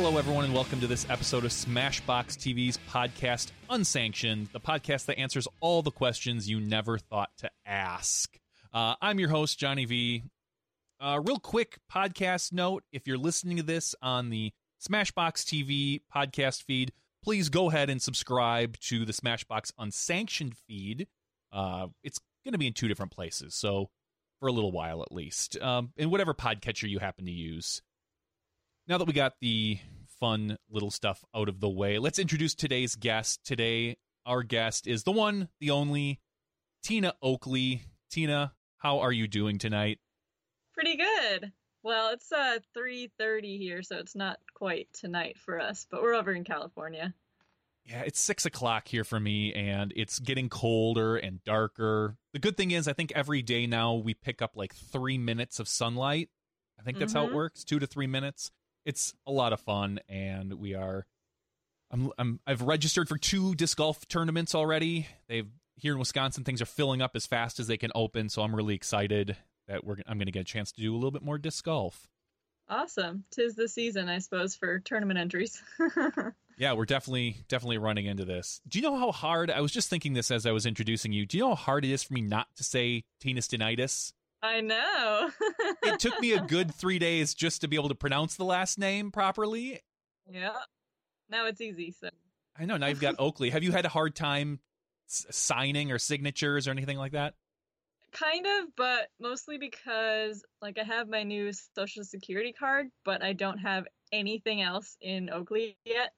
Hello, everyone, and welcome to this episode of Smashbox TV's podcast Unsanctioned, the podcast that answers all the questions you never thought to ask. Uh, I'm your host, Johnny V. Uh, real quick podcast note if you're listening to this on the Smashbox TV podcast feed, please go ahead and subscribe to the Smashbox Unsanctioned feed. Uh, it's going to be in two different places, so for a little while at least, um, in whatever podcatcher you happen to use. Now that we got the fun little stuff out of the way, let's introduce today's guest. Today, our guest is the one, the only, Tina Oakley. Tina, how are you doing tonight? Pretty good. Well, it's uh 3:30 here, so it's not quite tonight for us, but we're over in California. Yeah, it's six o'clock here for me, and it's getting colder and darker. The good thing is, I think every day now we pick up like three minutes of sunlight. I think that's how it Mhm. works, two to three minutes. It's a lot of fun, and we are. I'm, I'm I've registered for two disc golf tournaments already. They've here in Wisconsin, things are filling up as fast as they can open, so I'm really excited that we're I'm going to get a chance to do a little bit more disc golf. Awesome. Tis the season, I suppose, for tournament entries. Yeah, we're definitely definitely running into this. Do you know how hard I was just thinking this as I was introducing you? Do you know how hard it is for me not to say tenistinitis? I know. It took me a good three days just to be able to pronounce the last name properly. yeah. Now it's easy. So I know now you've got Oakley. Have you had a hard time s- signing or signatures or anything like that? kind of, but mostly because like I have my new social security card, but I don't have anything else in Oakley yet.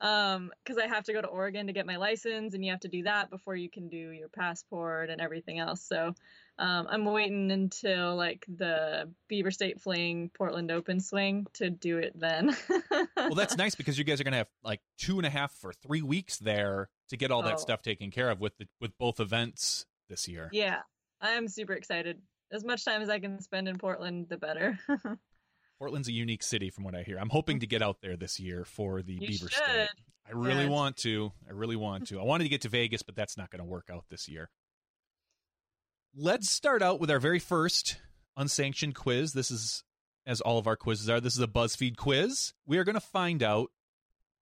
Um, because I have to go to Oregon to get my license, and you have to do that before you can do your passport and everything else. So, um, I'm waiting until like the Beaver State Fling Portland Open swing to do it then. Well, that's nice because you guys are going to have like two and a half or three weeks there to get all that Oh. stuff taken care of with the, with both events this year. yeah, I'm super excited. As much time as I can spend in Portland, the better. Portland's a unique city from what I hear. I'm hoping to get out there this year for the You Beaver should. State. I really want to. I really want to. I wanted to get to Vegas, but that's not going to work out this year. Let's start out with our very first unsanctioned quiz. This is, as all of our quizzes are, this is a BuzzFeed quiz. We are going to find out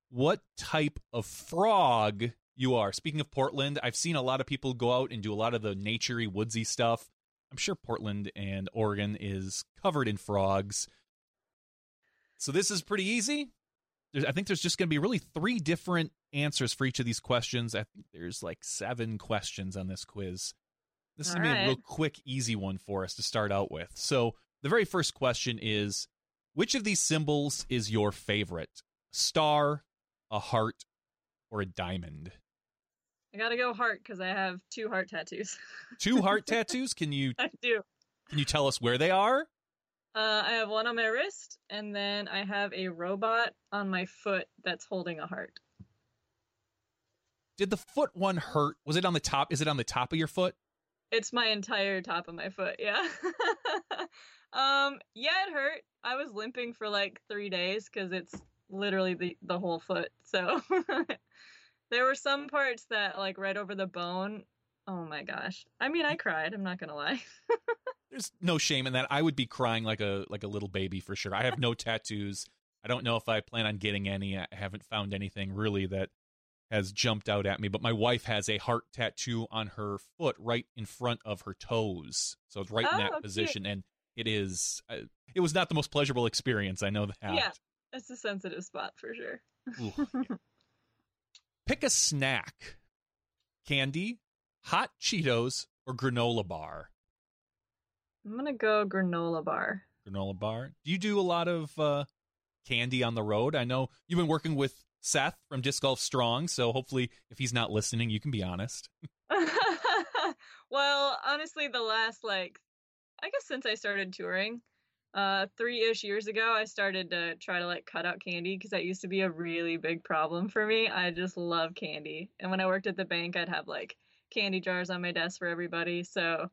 what type of frog you are. Speaking of Portland, I've seen a lot of people go out and do a lot of the naturey, woodsy stuff. I'm sure Portland and Oregon is covered in frogs. So this is pretty easy. There's, I think there's just going to be really three different answers for each of these questions. I think there's like seven questions on this quiz. This is going to be a real quick, easy one for us to start out with. So the very first question is Which of these symbols is your favorite? Star, a heart, or a diamond? I gotta go heart because I have two heart tattoos. Two heart tattoos. Can you I do. can you tell us where they are? Uh, I have one on my wrist, and then I have a robot on my foot that's holding a heart. Did the foot one hurt? Was it on the top? Is it on the top of your foot? It's my entire top of my foot. Yeah. um. Yeah, it hurt. I was limping for like three days because it's literally the the whole foot. So there were some parts that like right over the bone. Oh my gosh. I mean, I cried. I'm not gonna lie. There's no shame in that. I would be crying like a like a little baby for sure. I have no tattoos. I don't know if I plan on getting any. I haven't found anything really that has jumped out at me. But my wife has a heart tattoo on her foot, right in front of her toes. So it's right in Oh, that cute. position, and it is. Uh, it was not the most pleasurable experience. I know that. Yeah. It's a sensitive spot for sure. Ooh, yeah. Pick a snack: candy, hot Cheetos, or granola bar. I'm gonna go granola bar. granola bar. Do you do a lot of uh, candy on the road? I know you've been working with Seth from Disc Golf Strong, so hopefully, if he's not listening, you can be honest. well, honestly, the last like, I guess since I started touring, uh, three ish years ago, I started to try to like cut out candy because that used to be a really big problem for me. I just love candy, and when I worked at the bank, I'd have like candy jars on my desk for everybody. So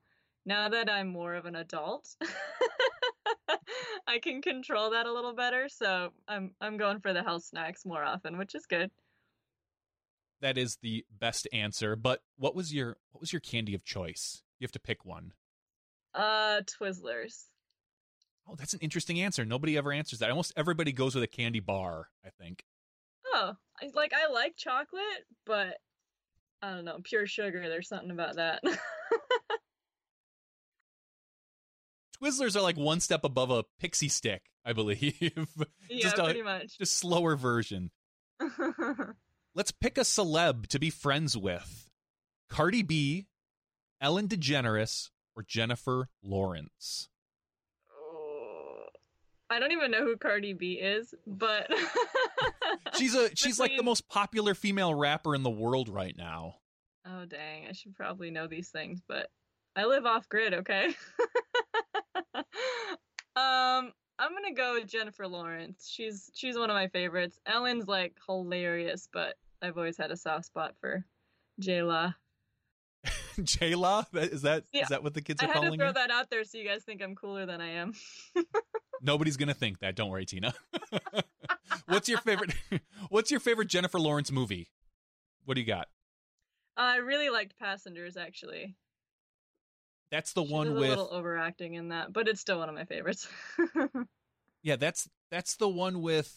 now that I'm more of an adult, I can control that a little better. So I'm I'm going for the health snacks more often, which is good. That is the best answer. But what was your what was your candy of choice? You have to pick one. Uh, Twizzlers. Oh, that's an interesting answer. Nobody ever answers that. Almost everybody goes with a candy bar, I think. Oh, I, like I like chocolate, but I don't know, pure sugar. There's something about that. Twizzlers are like one step above a pixie stick, I believe. yeah, just a, pretty much. just slower version. Let's pick a celeb to be friends with. Cardi B, Ellen DeGeneres, or Jennifer Lawrence. Oh, I don't even know who Cardi B is, but She's a she's like the most popular female rapper in the world right now. Oh dang, I should probably know these things, but I live off grid, okay? Um, I'm gonna go with Jennifer Lawrence. She's she's one of my favorites. Ellen's like hilarious, but I've always had a soft spot for J-Law. J-Law, is that is Yeah. that what the kids are calling? I had to throw her? that out there so you guys think I'm cooler than I am. Nobody's gonna think that. Don't worry, Tina. what's your favorite? What's your favorite Jennifer Lawrence movie? What do you got? I really liked Passengers actually. That's the She one was a with little overacting in that, but it's still one of my favorites. yeah. That's that's the one with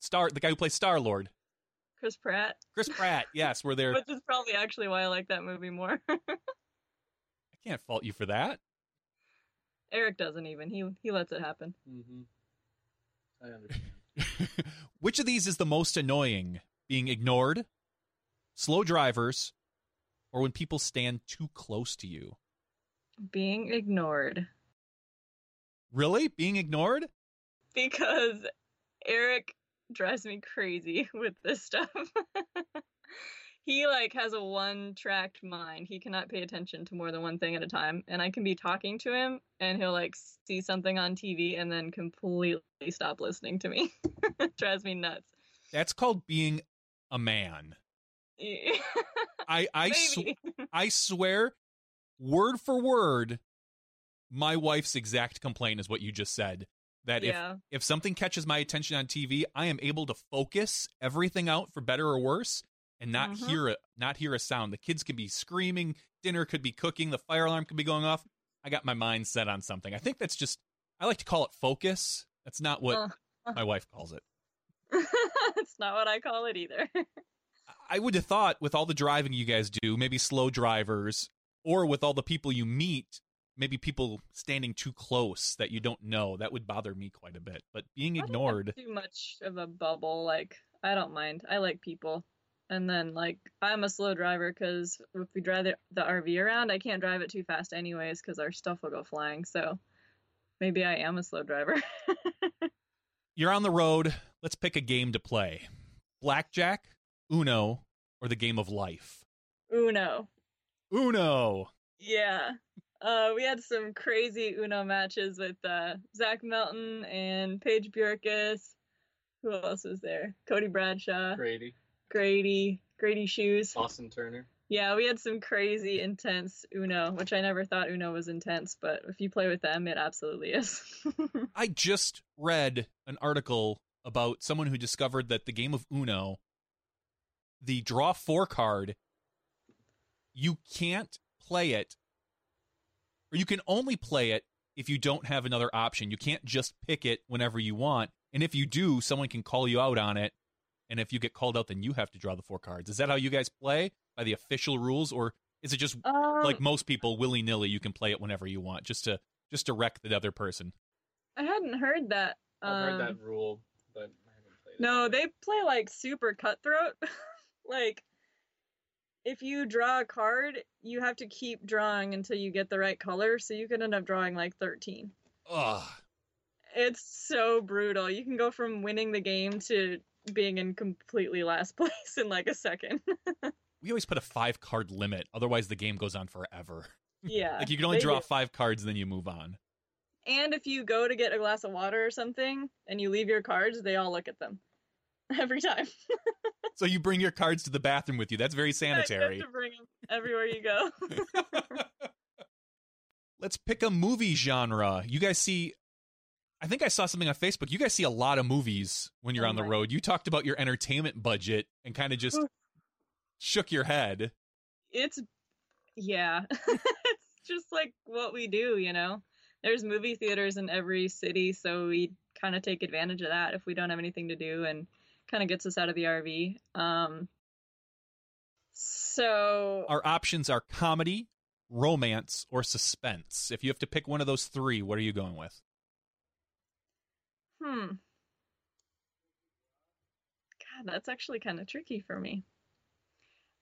Star, the guy who plays Star Lord, Chris Pratt, Chris Pratt. Yes, where they're. which is probably actually why I like that movie more. I can't fault you for that. Eric doesn't even. He he lets it happen. Mm-hmm. I understand. Which of these is the most annoying? Being ignored, slow drivers, or when people stand too close to you? Being ignored Really? Being ignored? because Eric drives me crazy with this stuff. he like has a one tracked mind. He cannot pay attention to more than one thing at a time. And I can be talking to him and he'll like see something on TV and then completely stop listening to me. drives me nuts. That's called being a man. I I sw- I swear, word for word, my wife's exact complaint is what you just said. That yeah. if if something catches my attention on TV, I am able to focus everything out for better or worse, and not Mhm. hear a not hear a sound. The kids could be screaming, dinner could be cooking, the fire alarm could be going off. I got my mind set on something. I think that's just I like to call it focus. That's not what Uh, my wife calls it. it's not what I call it either. I would have thought with all the driving you guys do, maybe slow drivers, or with all the people you meet, maybe people standing too close that you don't know, that would bother me quite a bit. But being I don't have ignored, too much of a bubble. Like I don't mind. I like people. And then like I'm a slow driver because if we drive the, the RV around, I can't drive it too fast anyways because our stuff will go flying. So maybe I am a slow driver. you're on the road. Let's pick a game to play Blackjack, Uno, or the game of life. Uno. Uno! Yeah. Uh, we had some crazy Uno matches with uh, Zach Melton and Paige Bjerkaas. Who else was there? Cody Bradshaw, Grady, Grady, Grady Shoes. Austin Turner. Yeah, we had some crazy intense Uno, which I never thought Uno was intense, but if you play with them, it absolutely is. I just read an article about someone who discovered that the game of Uno, the draw four card, you can't play it, or you can only play it if you don't have another option. You can't just pick it whenever you want. And if you do, someone can call you out on it. And if you get called out, then you have to draw the four cards. Is that how you guys play by the official rules, or is it just um, like most people, willy nilly? You can play it whenever you want, just to just to wreck the other person. I hadn't heard that. I've Um, heard that rule, but I haven't played it. No, they play like super cutthroat. like, if you draw a card, you have to keep drawing until you get the right color, so you could end up drawing like 13. Ugh. It's so brutal. You can go from winning the game to being in completely last place in like a second. we always put a five card limit otherwise the game goes on forever yeah. like you can only draw do. five cards and then you move on And if you go to get a glass of water or something and you leave your cards, they all look at them. Every time. so you bring your cards to the bathroom with you that's very sanitary have to bring them everywhere you go. let's pick a movie genre you guys see i think i saw something on facebook you guys see a lot of movies when you're Oh on the road you talked about your entertainment budget and kind of just shook your head it's yeah. it's just like what we do, you know. there's movie theaters in every city, so we kind of take advantage of that if we don't have anything to do and kind of gets us out of the RV. Um, so Our options are comedy, romance, or suspense. If you have to pick one of those three, what are you going with? Hmm. God, that's actually kind of tricky for me.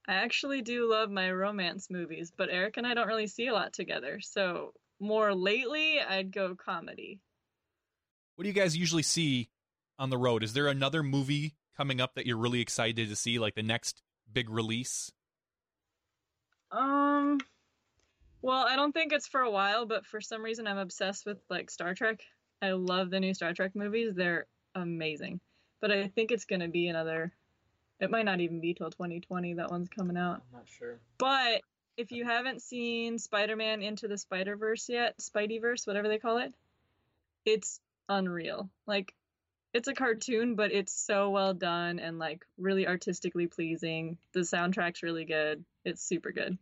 I actually do love my romance movies, but Eric and I don't really see a lot together. So, more lately, I'd go comedy. What do you guys usually see on the road? Is there another movie coming up that you're really excited to see, like the next big release? Um, well, I don't think it's for a while, but for some reason, I'm obsessed with like Star Trek. I love the new Star Trek movies, they're amazing. But I think it's going to be another, it might not even be till 2020 that one's coming out. I'm not sure. But if you haven't seen Spider-Man Into the Spider-Verse yet, Spideyverse, whatever they call it, it's unreal. Like it's a cartoon, but it's so well done and like really artistically pleasing. The soundtrack's really good. It's super good.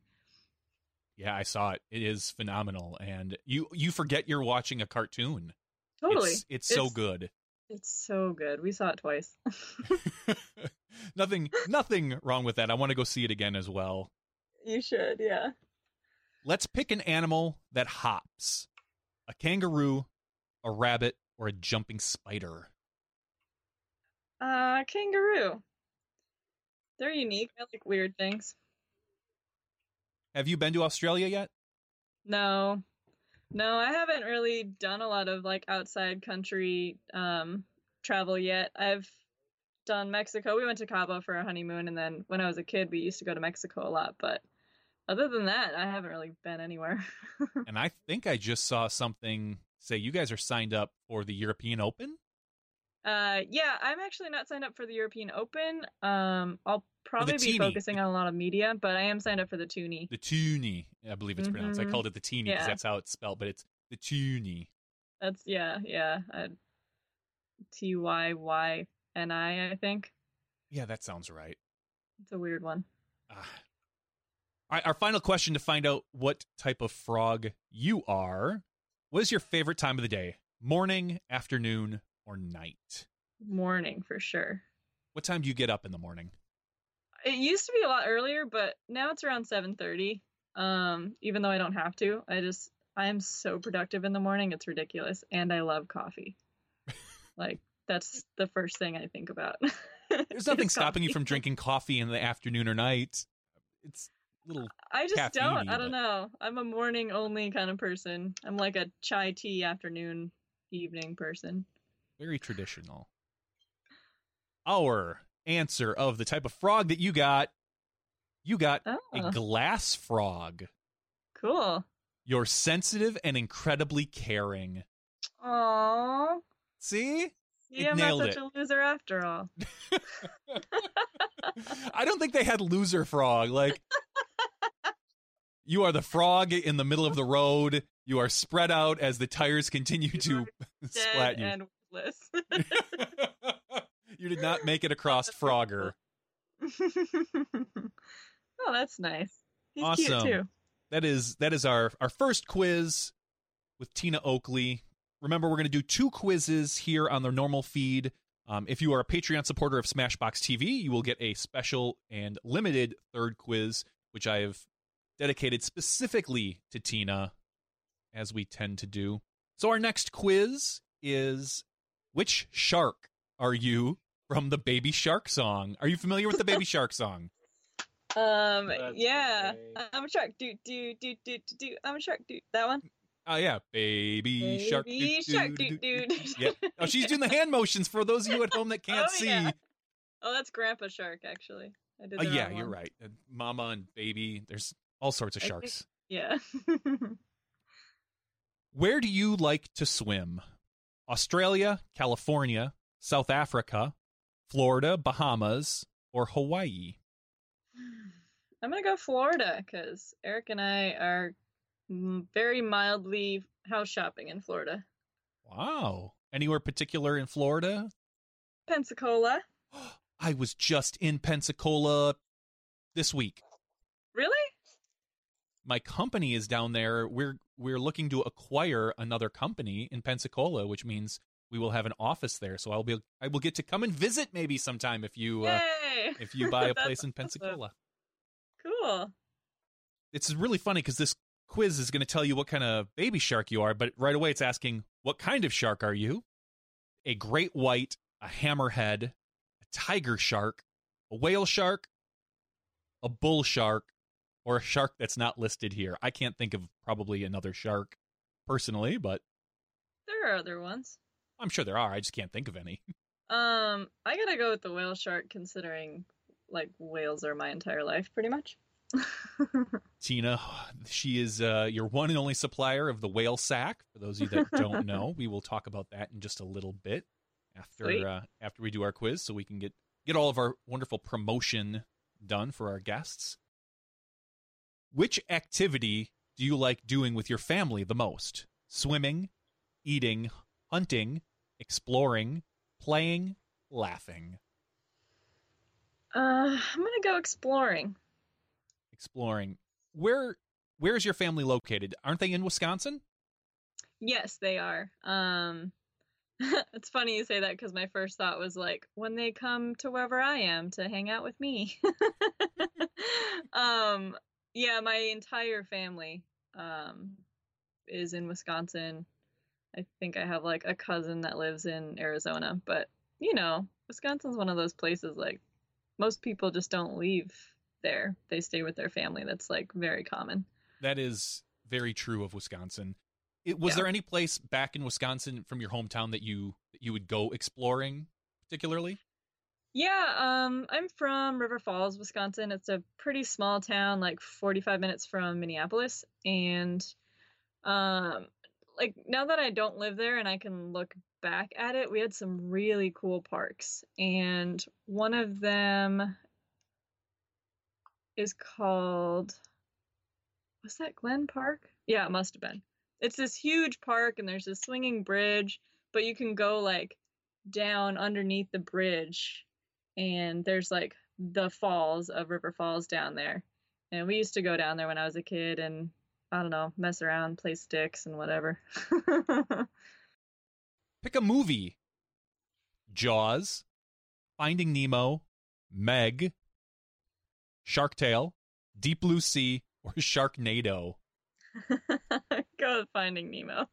Yeah, I saw it. It is phenomenal, and you you forget you're watching a cartoon. Totally. It's, it's so good. It's so good. We saw it twice. nothing nothing wrong with that. I want to go see it again as well. you should, yeah. Let's pick an animal that hops. A kangaroo, a rabbit, or a jumping spider. Uh kangaroo. They're unique. I like weird things. Have you been to Australia yet? No. No, I haven't really done a lot of like outside country um travel yet. I've done Mexico. We went to Cabo for a honeymoon and then when I was a kid we used to go to Mexico a lot, but other than that, I haven't really been anywhere. And I think I just saw something say you guys are signed up for the European Open. Uh yeah, I'm actually not signed up for the European Open. Um I'll probably be focusing on a lot of media, but I am signed up for the Toonie. The Toonie, I believe it's pronounced. I Mhm. called it the Teeny because Yeah. that's how it's spelled, but it's the Toonie. That's yeah, yeah. Uh, T Y Y N I, I think. Yeah, that sounds right. It's a weird one. Ah. All right, our final question to find out what type of frog you are. What is your favorite time of the day? Morning, afternoon, or night? Morning for sure. What time do you get up in the morning? It used to be a lot earlier, but now it's around 7:30. Um, even though I don't have to, I just I am so productive in the morning. It's ridiculous, and I love coffee. like that's the first thing I think about. There's nothing stopping you from drinking coffee in the afternoon or night. It's a little I just don't. I don't but- know. I'm a morning only kind of person. I'm like a chai tea afternoon evening person. Very traditional. Our answer of the type of frog that you got, you got Oh, a glass frog. cool. You're sensitive and incredibly caring. Aww. See? See, It I'm not such it. a loser after all. I don't think they had loser frog. Like you are the frog in the middle of the road. You are spread out as the tires continue to splat you. and worthless. you did not make it across Frogger. oh, that's nice. He's Awesome. cute too. That is that is our our first quiz with Tina Oakley. Remember, we're going to do two quizzes here on the normal feed. Um, if you are a Patreon supporter of Smashbox TV, you will get a special and limited third quiz, which I have dedicated specifically to Tina, as we tend to do. So, our next quiz is Which shark are you from the Baby Shark song? Are you familiar with the Baby Shark song? Um, That's yeah, great. I'm a shark. Do do do do do do. I'm a shark. Do that one. Oh, yeah. Baby, Shark. Baby shark. doo, Do doo, do. doo. Oh, she's doing the hand motions for those of you at home that can't Oh, see. yeah. Oh, that's Grandpa Shark actually. I did. Oh, the yeah, you're one. right. And Mama and baby, there's all sorts of I think- sharks. Yeah. Where do you like to swim? Australia, California, South Africa, Florida, Bahamas, or Hawaii? I'm gonna go Florida because Eric and I are very mildly house shopping in Florida. Wow. Anywhere particular in Florida? Pensacola. I was just in Pensacola this week. My company is down there. We're we're looking to acquire another company in Pensacola, which means we will have an office there. So I'll be I will get to come and visit maybe sometime if you uh, if you buy a place in. Pensacola. Cool. It's really funny because this quiz is going to tell you what kind of baby shark you are, but right away it's asking what kind of shark are you? A great white, a hammerhead, a tiger shark, a whale shark, a bull shark, or a shark that's not listed here. I can't think of probably another shark personally, but There are other ones. I'm sure there are. I just can't think of any. Um, I gotta go with the whale shark, considering like whales are my entire life, pretty much. Tina, she is uh, your one and only supplier of the whale sack. For those of you that don't know, we will talk about that in just a little bit after uh, after we do our quiz, so we can get get all of our wonderful promotion done for our guests. Which activity do you like doing with your family the most? Swimming, eating, hunting, exploring, playing, laughing. uh, I'm gonna go exploring. Exploring. Where where's your family located? Aren't they in Wisconsin? Yes, they are. Um, it's funny you say that because my first thought was like when they come to wherever I am to hang out with me. um, yeah, my entire family um is in Wisconsin. I think I have like a cousin that lives in Arizona, but you know, Wisconsin's one of those places like most people just don't leave there. They stay with their family. That's like very common. That is very true of Wisconsin. It, was Yeah. there any place back in Wisconsin from your hometown that you that you would go exploring particularly? Yeah, um, I'm from River Falls, Wisconsin. It's a pretty small town, like 45 minutes from Minneapolis. And um, like now that I don't live there and I can look back at it, we had some really cool parks. And one of them is called was that Glen Park? Yeah, it must have been. It's this huge park and there's this swinging bridge, but you can go like down underneath the bridge and there's like the falls of River Falls down there. And we used to go down there when I was a kid and I don't know, mess around, play sticks and whatever. Pick a movie. Jaws, Finding Nemo, Meg, Shark Tale, Deep Blue Sea, or Sharknado. go with Finding Nemo.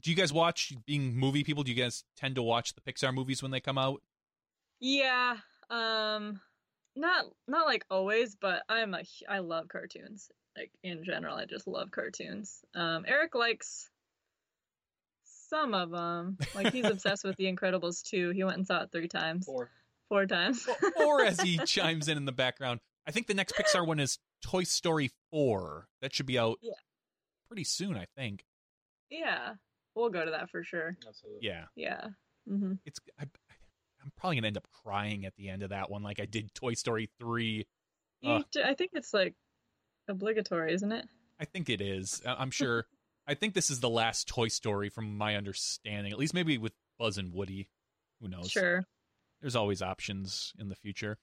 Do you guys watch being movie people? Do you guys tend to watch the Pixar movies when they come out? Yeah, um not not like always, but I'm a I love cartoons. Like in general, I just love cartoons. Um Eric likes some of them. Like he's obsessed with The Incredibles too. He went and saw it 3 times. Four. Four times. or as he chimes in in the background, I think the next Pixar one is Toy Story 4. That should be out Yeah. pretty soon, I think. yeah. We'll go to that for sure. Absolutely. Yeah. Yeah. hmm It's I, I'm probably going to end up crying at the end of that one like I did Toy Story 3. Uh. I think it's like obligatory, isn't it? I think it is. I'm sure I think this is the last Toy Story from my understanding. At least maybe with Buzz and Woody. Who knows? Sure. There's always options in the future.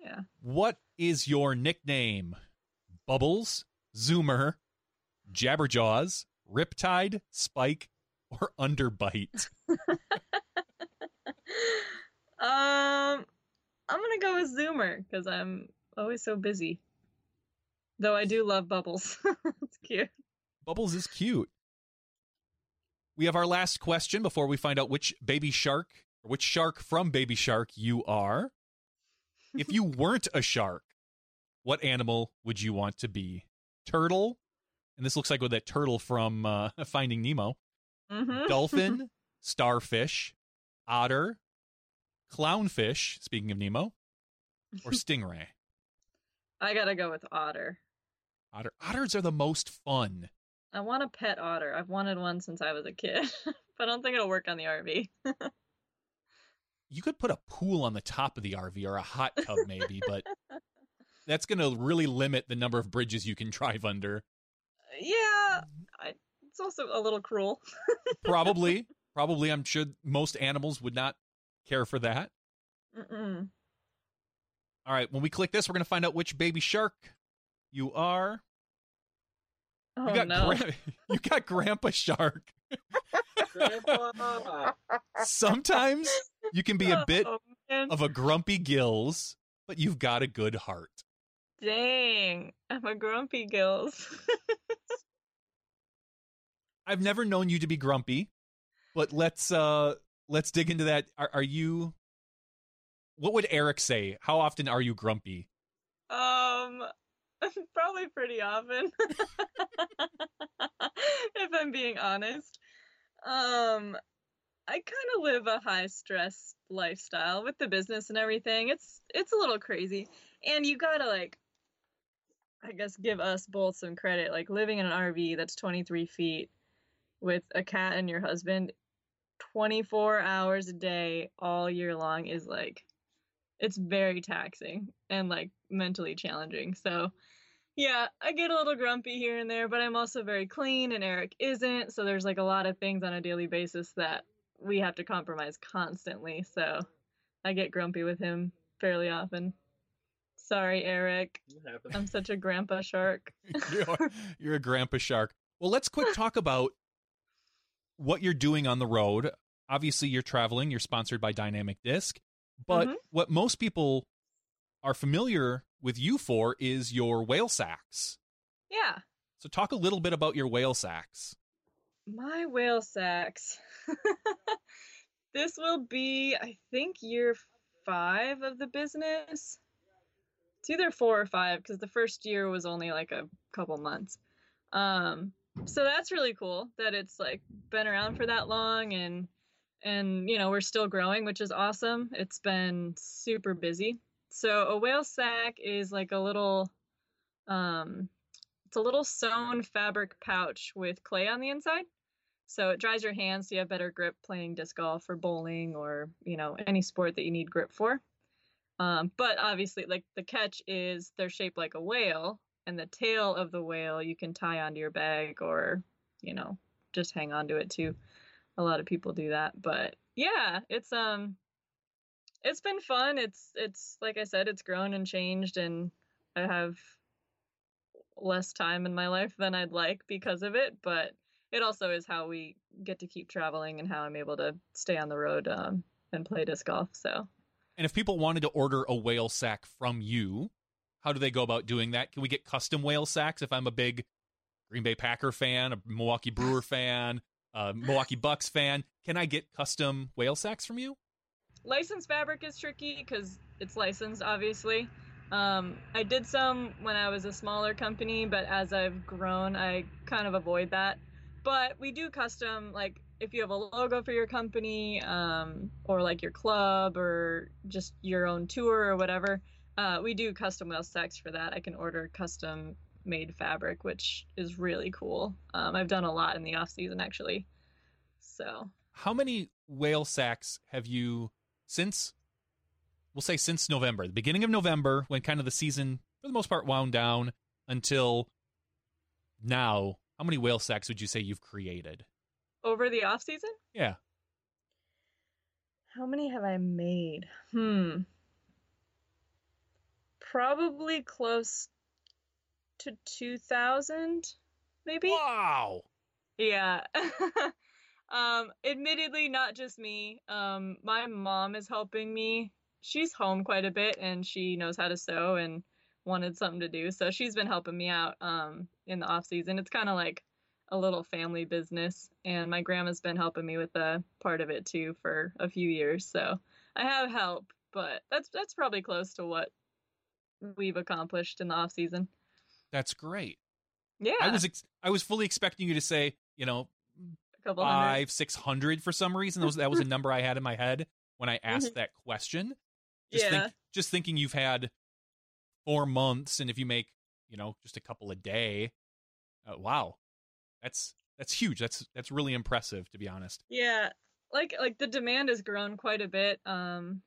Yeah. What is your nickname? Bubbles, Zoomer, Jabberjaws, Riptide, Spike, or Underbite? um, I'm gonna go with Zoomer because I'm always so busy. Though I do love Bubbles. it's cute. Bubbles is cute. We have our last question before we find out which baby shark or which shark from Baby Shark you are. If you weren't a shark, what animal would you want to be? Turtle? And this looks like with that turtle from uh, Finding Nemo. Mhm. Dolphin, starfish, otter, clownfish, speaking of Nemo, or stingray. I gotta go with otter. Otter. Otters are the most fun. I want a pet otter. I've wanted one since I was a kid, but I don't think it'll work on the RV. you could put a pool on the top of the RV or a hot tub maybe, but that's going to really limit the number of bridges you can drive under. yeah, mm-hmm. I, it's also a little cruel. Probably, probably I'm sure most animals would not care for that. Mm-mm. All right, when we click this, we're going to find out which baby shark You are. Oh you got no. gra- you got Grandpa Shark. Grandpa. Sometimes you can be a bit Oh, of a grumpy gills, but you've got a good heart. Dang, I'm a grumpy gills. I've never known you to be grumpy, but let's uh let's dig into that. Are, are you? What would Eric say? How often are you grumpy? um, probably pretty often. if I'm being honest. Um, I kind of live a high stress lifestyle with the business and everything. It's it's a little crazy, and you gotta like, I guess, give us both some credit. Like living in an RV that's 23 feet with a cat and your husband, 24 hours a day all year long is like, it's very taxing and like mentally challenging. So. Yeah, I get a little grumpy here and there, but I'm also very clean and Eric isn't, so there's like a lot of things on a daily basis that we have to compromise constantly. So I get grumpy with him fairly often. Sorry, Eric. I'm such a grandpa shark. you're, you're a grandpa shark. Well, let's quick talk about what you're doing on the road. Obviously, you're traveling. You're sponsored by Dynamic Disc, but Mhm. what most people are familiar with you for is your whale sacks. Yeah, So, talk a little bit about your whale sacks. my whale sacks. this will be, I think, year five of the business. It's either four or five because the first year was only like a couple months. Um, so that's really cool that it's like been around for that long and and you know we're still growing, which is awesome. It's been super busy. So a whale sack is like a little um it's a little sewn fabric pouch with clay on the inside. So it dries your hands so you have better grip playing disc golf or bowling or, you know, any sport that you need grip for. Um, but obviously, like the catch is they're shaped like a whale, and the tail of the whale you can tie onto your bag or, you know, just hang onto it too. A lot of people do that. But yeah, it's um it's been fun. It's it's like I said, it's grown and changed and I have less time in my life than I'd like because of it, but it also is how we get to keep traveling and how I'm able to stay on the road um, and play disc golf. So And if people wanted to order a whale sack from you, how do they go about doing that? Can we get custom whale sacks if I'm a big Green Bay Packer fan, a Milwaukee Brewer fan, a Milwaukee Bucks fan? Can I get custom whale sacks from you? licensed fabric is tricky because it's licensed, obviously. Um, I did some when I was a smaller company, but as I've grown, I kind of avoid that. But we do custom, like if you have a logo for your company, um, or like your club, or just your own tour or whatever. Uh, we do custom whale sacks for that. I can order custom made fabric, which is really cool. Um, I've done a lot in the off season actually. So How many whale sacks have you since we'll say since November, the beginning of November, when kind of the season for the most part wound down until now, how many whale sacks would you say you've created? over the off season. Yeah. How many have I made? Hmm. Probably close to 2,000, maybe? Wow. Yeah. um, admittedly, not just me. Um, my mom is helping me. She's home quite a bit and she knows how to sew and wanted something to do. So she's been helping me out um, in the off season. It's kind of like a little family business and my grandma's been helping me with a part of it too for a few years. So I have help, but that's that's probably close to what we've accomplished in the off season. That's great. Yeah. I was ex- I was fully expecting you to say, you know, a couple five, six hundred for some reason. That was, that was a number I had in my head when I asked that question. Just Mm-hmm. Yeah. think, just thinking you've had four months, and if you make, you know, just a couple a day, uh, wow, that's that's huge. That's that's really impressive, to be honest. Yeah, like like the demand has grown quite a bit. Um,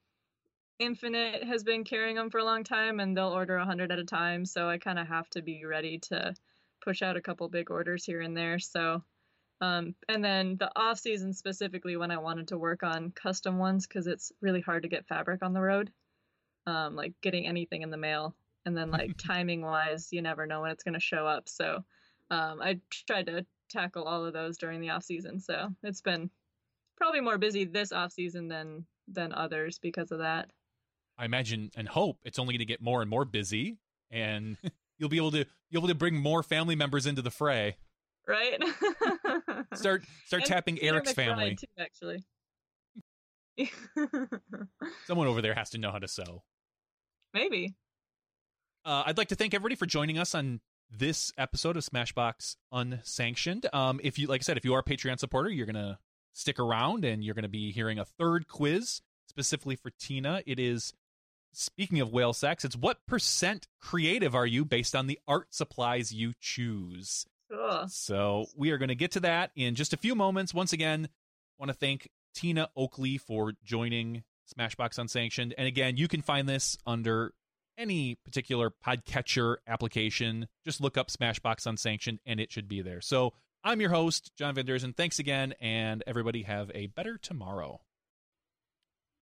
Infinite has been carrying them for a long time, and they'll order a hundred at a time. So I kind of have to be ready to push out a couple big orders here and there. So, um, and then the off season specifically when I wanted to work on custom ones because it's really hard to get fabric on the road. Um, like getting anything in the mail and then like timing wise, you never know when it's going to show up. So um, I tried to tackle all of those during the off season. So it's been probably more busy this off season than than others because of that. I imagine and hope it's only going to get more and more busy, and you'll be able to you'll be able to bring more family members into the fray. Right. Start start And tapping Peter Eric's McBride, family. too, actually. Someone over there has to know how to sew. Maybe. Uh, I'd like to thank everybody for joining us on this episode of Smashbox Unsanctioned. Um, if you, like I said, if you are a Patreon supporter, you're gonna stick around and you're gonna be hearing a third quiz specifically for Tina. It is speaking of whale sex. It's what percent creative are you based on the art supplies you choose. Cool. So we are going to get to that in just a few moments. Once again, want to thank Tina Oakley for joining Smashbox Unsanctioned. And again, you can find this under any particular podcatcher application. Just look up Smashbox Unsanctioned and it should be there. So I'm your host, John Van Derzen. Thanks again, and everybody have a better tomorrow.